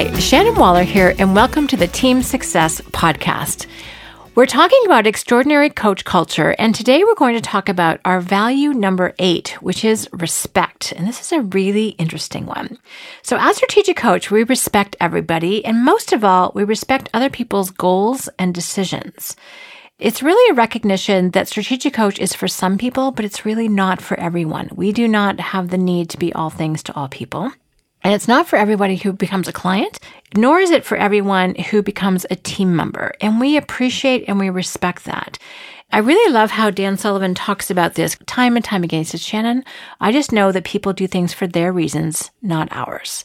Hi, Shannon Waller here, and welcome to the Team Success Podcast. We're talking about extraordinary coach culture, and today we're going to talk about our value number eight, which is respect. And this is a really interesting one. So, as strategic coach, we respect everybody, and most of all, we respect other people's goals and decisions. It's really a recognition that strategic coach is for some people, but it's really not for everyone. We do not have the need to be all things to all people. And it's not for everybody who becomes a client, nor is it for everyone who becomes a team member. And we appreciate and we respect that. I really love how Dan Sullivan talks about this time and time again. He says, Shannon, I just know that people do things for their reasons, not ours.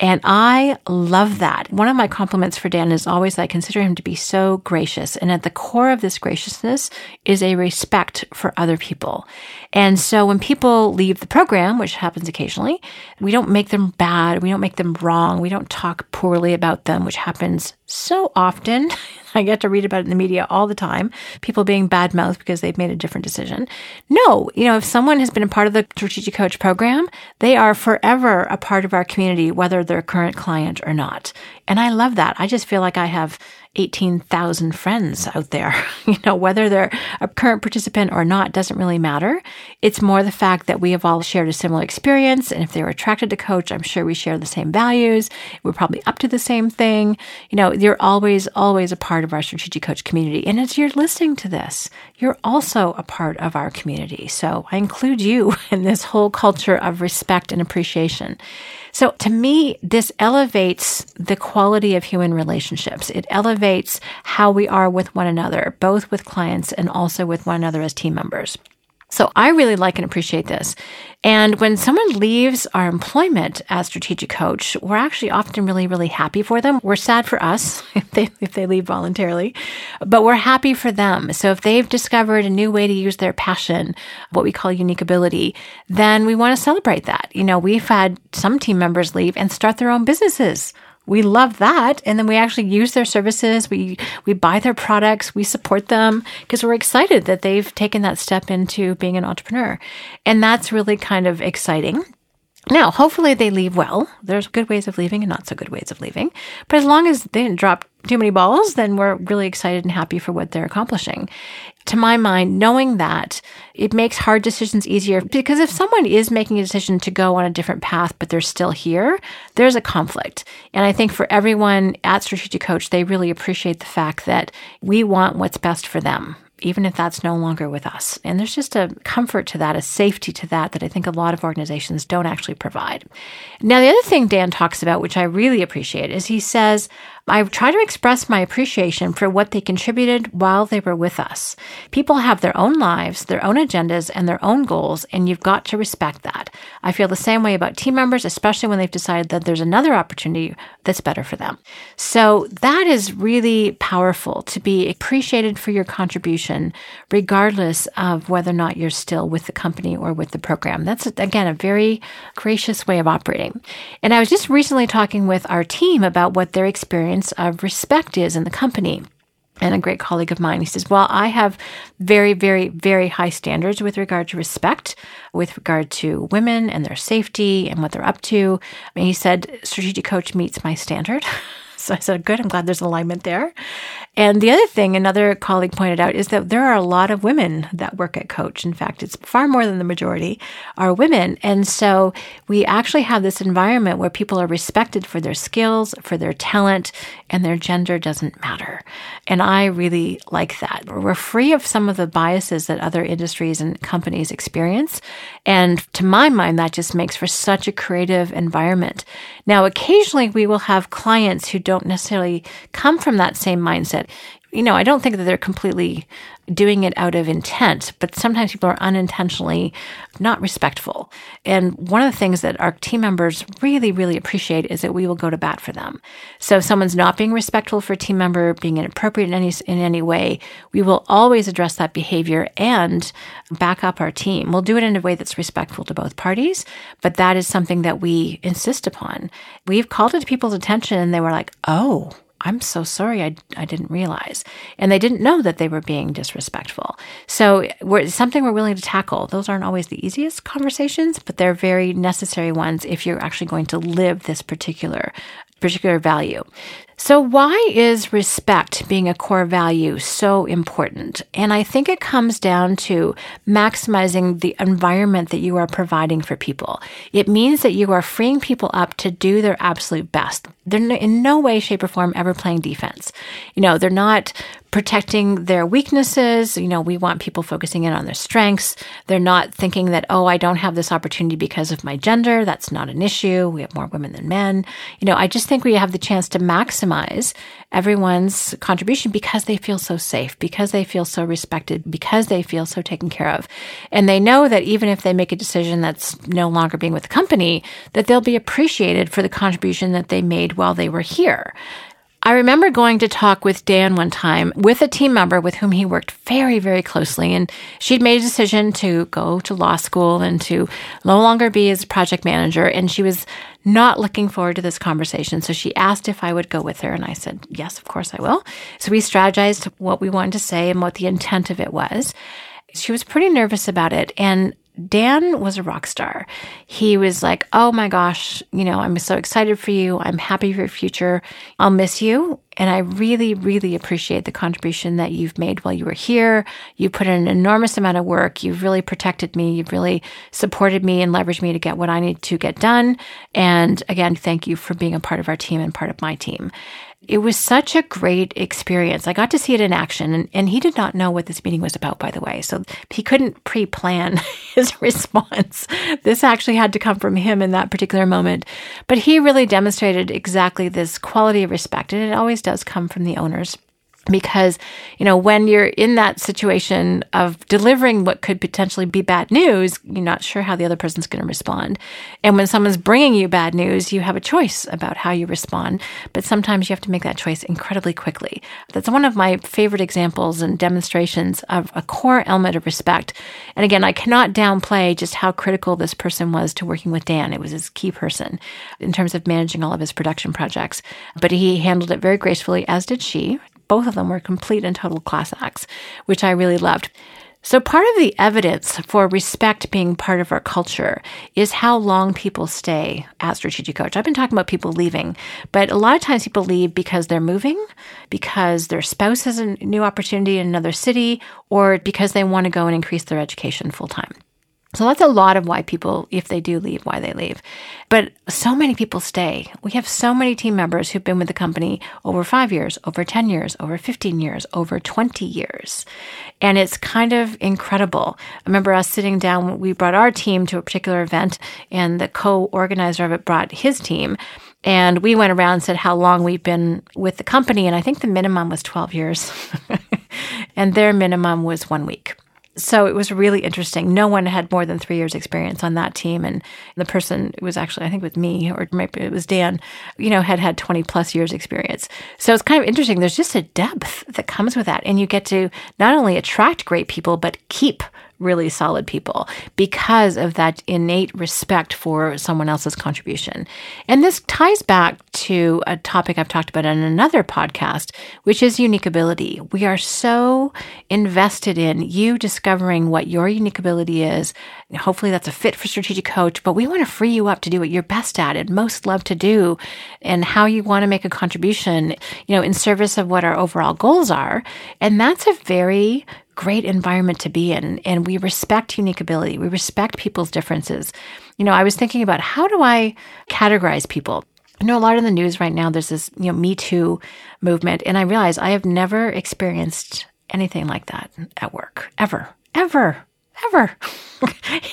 And I love that. One of my compliments for Dan is always that I consider him to be so gracious. And at the core of this graciousness is a respect for other people. And so when people leave the program, which happens occasionally, we don't make them bad. We don't make them wrong. We don't talk poorly about them, which happens so often. I get to read about it in the media all the time. People being bad mouthed because they've made a different decision. No, you know, if someone has been a part of the strategic coach program, they are forever a part of our community, whether they're a current client or not. And I love that. I just feel like I have 18,000 friends out there. You know, whether they're a current participant or not doesn't really matter. It's more the fact that we have all shared a similar experience. And if they were attracted to coach, I'm sure we share the same values. We're probably up to the same thing. You know, you're always, always a part of our strategic coach community. And as you're listening to this, you're also a part of our community. So I include you in this whole culture of respect and appreciation. So to me, this elevates the quality of human relationships. It elevates how we are with one another, both with clients and also with one another as team members. So I really like and appreciate this. And when someone leaves our employment as strategic coach, we're actually often really, really happy for them. We're sad for us if they, if they leave voluntarily, but we're happy for them. So if they've discovered a new way to use their passion, what we call unique ability, then we want to celebrate that. You know, we've had some team members leave and start their own businesses we love that and then we actually use their services we we buy their products we support them because we're excited that they've taken that step into being an entrepreneur and that's really kind of exciting now, hopefully they leave well. There's good ways of leaving and not so good ways of leaving. But as long as they didn't drop too many balls, then we're really excited and happy for what they're accomplishing. To my mind, knowing that it makes hard decisions easier because if someone is making a decision to go on a different path, but they're still here, there's a conflict. And I think for everyone at Strategic Coach, they really appreciate the fact that we want what's best for them even if that's no longer with us. And there's just a comfort to that, a safety to that, that I think a lot of organizations don't actually provide. Now, the other thing Dan talks about, which I really appreciate, is he says, I try to express my appreciation for what they contributed while they were with us. People have their own lives, their own agendas, and their own goals, and you've got to respect that. I feel the same way about team members, especially when they've decided that there's another opportunity that's better for them. So that is really powerful to be appreciated for your contribution, regardless of whether or not you're still with the company or with the program. That's, again, a very gracious way of operating. And I was just recently talking with our team about what their experience of respect is in the company. And a great colleague of mine, he says, Well, I have very, very, very high standards with regard to respect, with regard to women and their safety and what they're up to. And he said, Strategic coach meets my standard. So I said, good, I'm glad there's alignment there. And the other thing, another colleague pointed out, is that there are a lot of women that work at Coach. In fact, it's far more than the majority are women. And so we actually have this environment where people are respected for their skills, for their talent, and their gender doesn't matter. And I really like that. We're free of some of the biases that other industries and companies experience. And to my mind, that just makes for such a creative environment. Now, occasionally we will have clients who don't necessarily come from that same mindset you know, I don't think that they're completely doing it out of intent, but sometimes people are unintentionally not respectful. And one of the things that our team members really, really appreciate is that we will go to bat for them. So if someone's not being respectful for a team member, being inappropriate in any, in any way, we will always address that behavior and back up our team. We'll do it in a way that's respectful to both parties, but that is something that we insist upon. We've called it to people's attention and they were like, oh, I'm so sorry, I, I didn't realize. And they didn't know that they were being disrespectful. So we're, something we're willing to tackle. Those aren't always the easiest conversations, but they're very necessary ones if you're actually going to live this particular particular value. So, why is respect being a core value so important? And I think it comes down to maximizing the environment that you are providing for people. It means that you are freeing people up to do their absolute best. They're in no way, shape, or form ever playing defense. You know, they're not protecting their weaknesses. You know, we want people focusing in on their strengths. They're not thinking that, oh, I don't have this opportunity because of my gender. That's not an issue. We have more women than men. You know, I just think we have the chance to maximize everyone's contribution because they feel so safe, because they feel so respected, because they feel so taken care of. And they know that even if they make a decision that's no longer being with the company, that they'll be appreciated for the contribution that they made while they were here. I remember going to talk with Dan one time with a team member with whom he worked very, very closely. And she'd made a decision to go to law school and to no longer be his project manager. And she was not looking forward to this conversation. So she asked if I would go with her. And I said, yes, of course I will. So we strategized what we wanted to say and what the intent of it was. She was pretty nervous about it. And Dan was a rock star. He was like, Oh my gosh, you know, I'm so excited for you. I'm happy for your future. I'll miss you. And I really, really appreciate the contribution that you've made while you were here. You put in an enormous amount of work. You've really protected me. You've really supported me and leveraged me to get what I need to get done. And again, thank you for being a part of our team and part of my team. It was such a great experience. I got to see it in action, and, and he did not know what this meeting was about, by the way. So he couldn't pre plan his response. This actually had to come from him in that particular moment. But he really demonstrated exactly this quality of respect, and it always does come from the owners because you know when you're in that situation of delivering what could potentially be bad news you're not sure how the other person's going to respond. And when someone's bringing you bad news you have a choice about how you respond. But sometimes you have to make that choice incredibly quickly. That's one of my favorite examples and demonstrations of a core element of respect. And again i cannot downplay just how critical this person was to working with dan. It was his key person in terms of managing all of his production projects. But he handled it very gracefully as did she both of them were complete and total class acts, which I really loved. So, part of the evidence for respect being part of our culture is how long people stay as strategic coach. I've been talking about people leaving, but a lot of times people leave because they're moving, because their spouse has a new opportunity in another city, or because they want to go and increase their education full time. So that's a lot of why people, if they do leave, why they leave. But so many people stay. We have so many team members who've been with the company over five years, over 10 years, over 15 years, over 20 years. And it's kind of incredible. I remember us sitting down, we brought our team to a particular event, and the co organizer of it brought his team. And we went around and said how long we've been with the company. And I think the minimum was 12 years, and their minimum was one week so it was really interesting. No one had more than three years experience on that team. And the person was actually, I think with me, or maybe it was Dan, you know, had had 20 plus years experience. So it's kind of interesting. There's just a depth that comes with that. And you get to not only attract great people, but keep really solid people because of that innate respect for someone else's contribution. And this ties back to a topic I've talked about in another podcast, which is unique ability. We are so invested in you discovering what your unique ability is. Hopefully that's a fit for strategic coach, but we want to free you up to do what you're best at and most love to do and how you want to make a contribution, you know, in service of what our overall goals are. And that's a very great environment to be in. And we respect unique ability. We respect people's differences. You know, I was thinking about how do I categorize people? I know a lot in the news right now, there's this, you know, Me Too movement. And I realize I have never experienced anything like that at work, ever, ever, ever.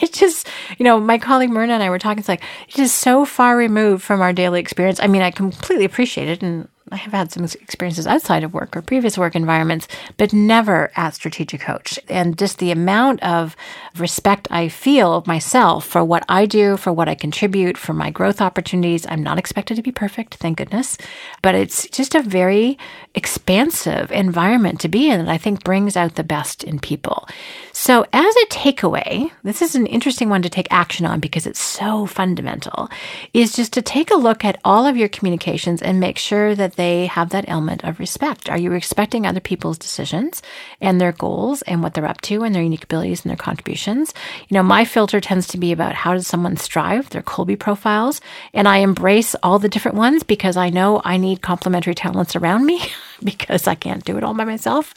it's just, you know, my colleague Myrna and I were talking, it's like, it is so far removed from our daily experience. I mean, I completely appreciate it and I have had some experiences outside of work or previous work environments, but never at Strategic Coach. And just the amount of respect I feel myself for what I do, for what I contribute, for my growth opportunities. I'm not expected to be perfect, thank goodness, but it's just a very expansive environment to be in that I think brings out the best in people. So, as a takeaway, this is an interesting one to take action on because it's so fundamental, is just to take a look at all of your communications and make sure that they have that element of respect. Are you respecting other people's decisions and their goals and what they're up to and their unique abilities and their contributions? You know, my filter tends to be about how does someone strive, their Kolbe profiles, and I embrace all the different ones because I know I need complementary talents around me. because I can't do it all by myself?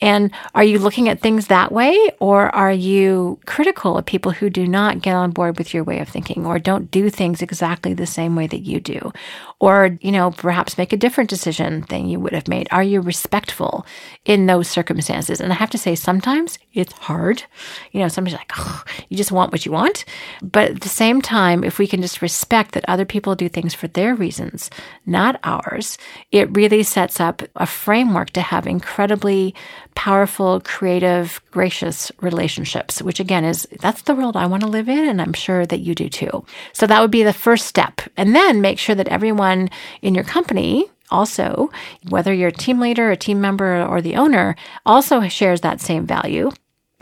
And are you looking at things that way? Or are you critical of people who do not get on board with your way of thinking or don't do things exactly the same way that you do? Or, you know, perhaps make a different decision than you would have made? Are you respectful in those circumstances? And I have to say, sometimes it's hard. You know, somebody's like, oh, you just want what you want. But at the same time, if we can just respect that other people do things for their reasons, not ours, it really sets up a framework to have incredibly powerful, creative, gracious relationships, which again is that's the world I want to live in. And I'm sure that you do too. So that would be the first step. And then make sure that everyone in your company also, whether you're a team leader, a team member, or the owner, also shares that same value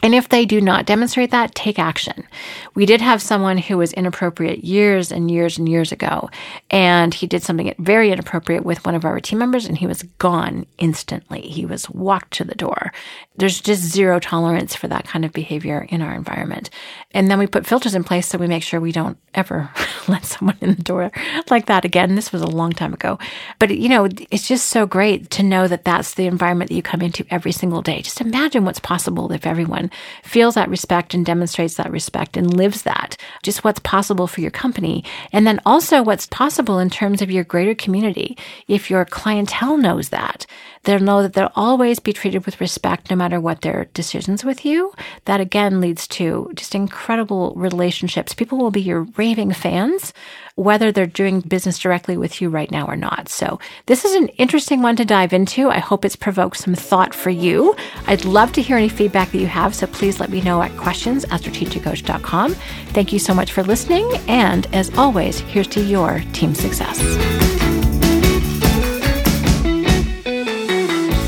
and if they do not demonstrate that, take action. We did have someone who was inappropriate years and years and years ago, and he did something very inappropriate with one of our team members, and he was gone instantly. He was walked to the door. There's just zero tolerance for that kind of behavior in our environment. And then we put filters in place so we make sure we don't ever let someone in the door like that again. This was a long time ago. But, you know, it's just so great to know that that's the environment that you come into every single day. Just imagine what's possible if everyone feels that respect and demonstrates that respect and lives that, just what's possible for your company. And then also what's possible in terms of your greater community. If your clientele knows that, they'll know that they'll always be treated with respect no matter what their decisions with you. That again leads to just incredible relationships. People will be your raving fans whether they're doing business directly with you right now or not. So this is an interesting one to dive into. I hope it's provoked some thought for you. I'd love to hear any feedback that you have. So please let me know at questions at strategiccoach.com. Thank you so much for listening. And as always, here's to your team success.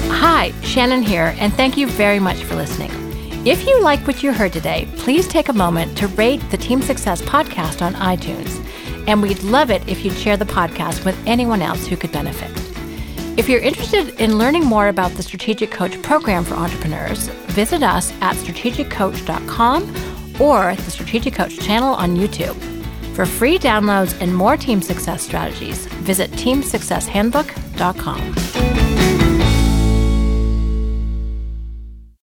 Hi, Shannon here, and thank you very much for listening. If you like what you heard today, please take a moment to rate the Team Success podcast on iTunes. And we'd love it if you'd share the podcast with anyone else who could benefit. If you're interested in learning more about the Strategic Coach program for entrepreneurs, visit us at strategiccoach.com or the Strategic Coach channel on YouTube. For free downloads and more team success strategies, visit teamsuccesshandbook.com.